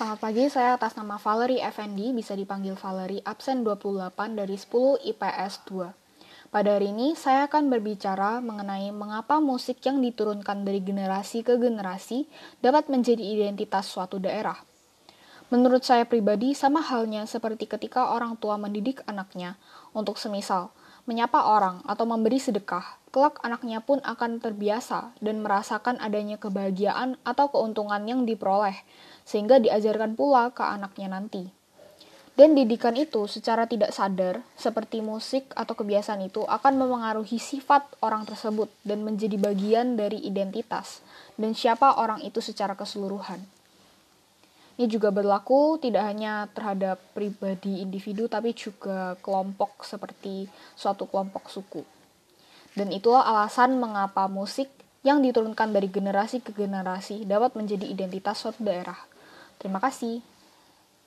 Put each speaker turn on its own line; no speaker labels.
Selamat pagi, saya atas nama Valerie Effendi, bisa dipanggil Valerie, absen 28 dari 10 IPS 2. Pada hari ini, saya akan berbicara mengenai mengapa musik yang diturunkan dari generasi ke generasi dapat menjadi identitas suatu daerah. Menurut saya pribadi, sama halnya seperti ketika orang tua mendidik anaknya untuk semisal, menyapa orang atau memberi sedekah, kelak anaknya pun akan terbiasa dan merasakan adanya kebahagiaan atau keuntungan yang diperoleh, sehingga diajarkan pula ke anaknya nanti. Dan didikan itu secara tidak sadar, seperti musik atau kebiasaan itu akan memengaruhi sifat orang tersebut dan menjadi bagian dari identitas dan siapa orang itu secara keseluruhan. Ini juga berlaku tidak hanya terhadap pribadi individu, tapi juga kelompok seperti suatu kelompok suku. Dan itulah alasan mengapa musik yang diturunkan dari generasi ke generasi dapat menjadi identitas suatu daerah. Terima kasih.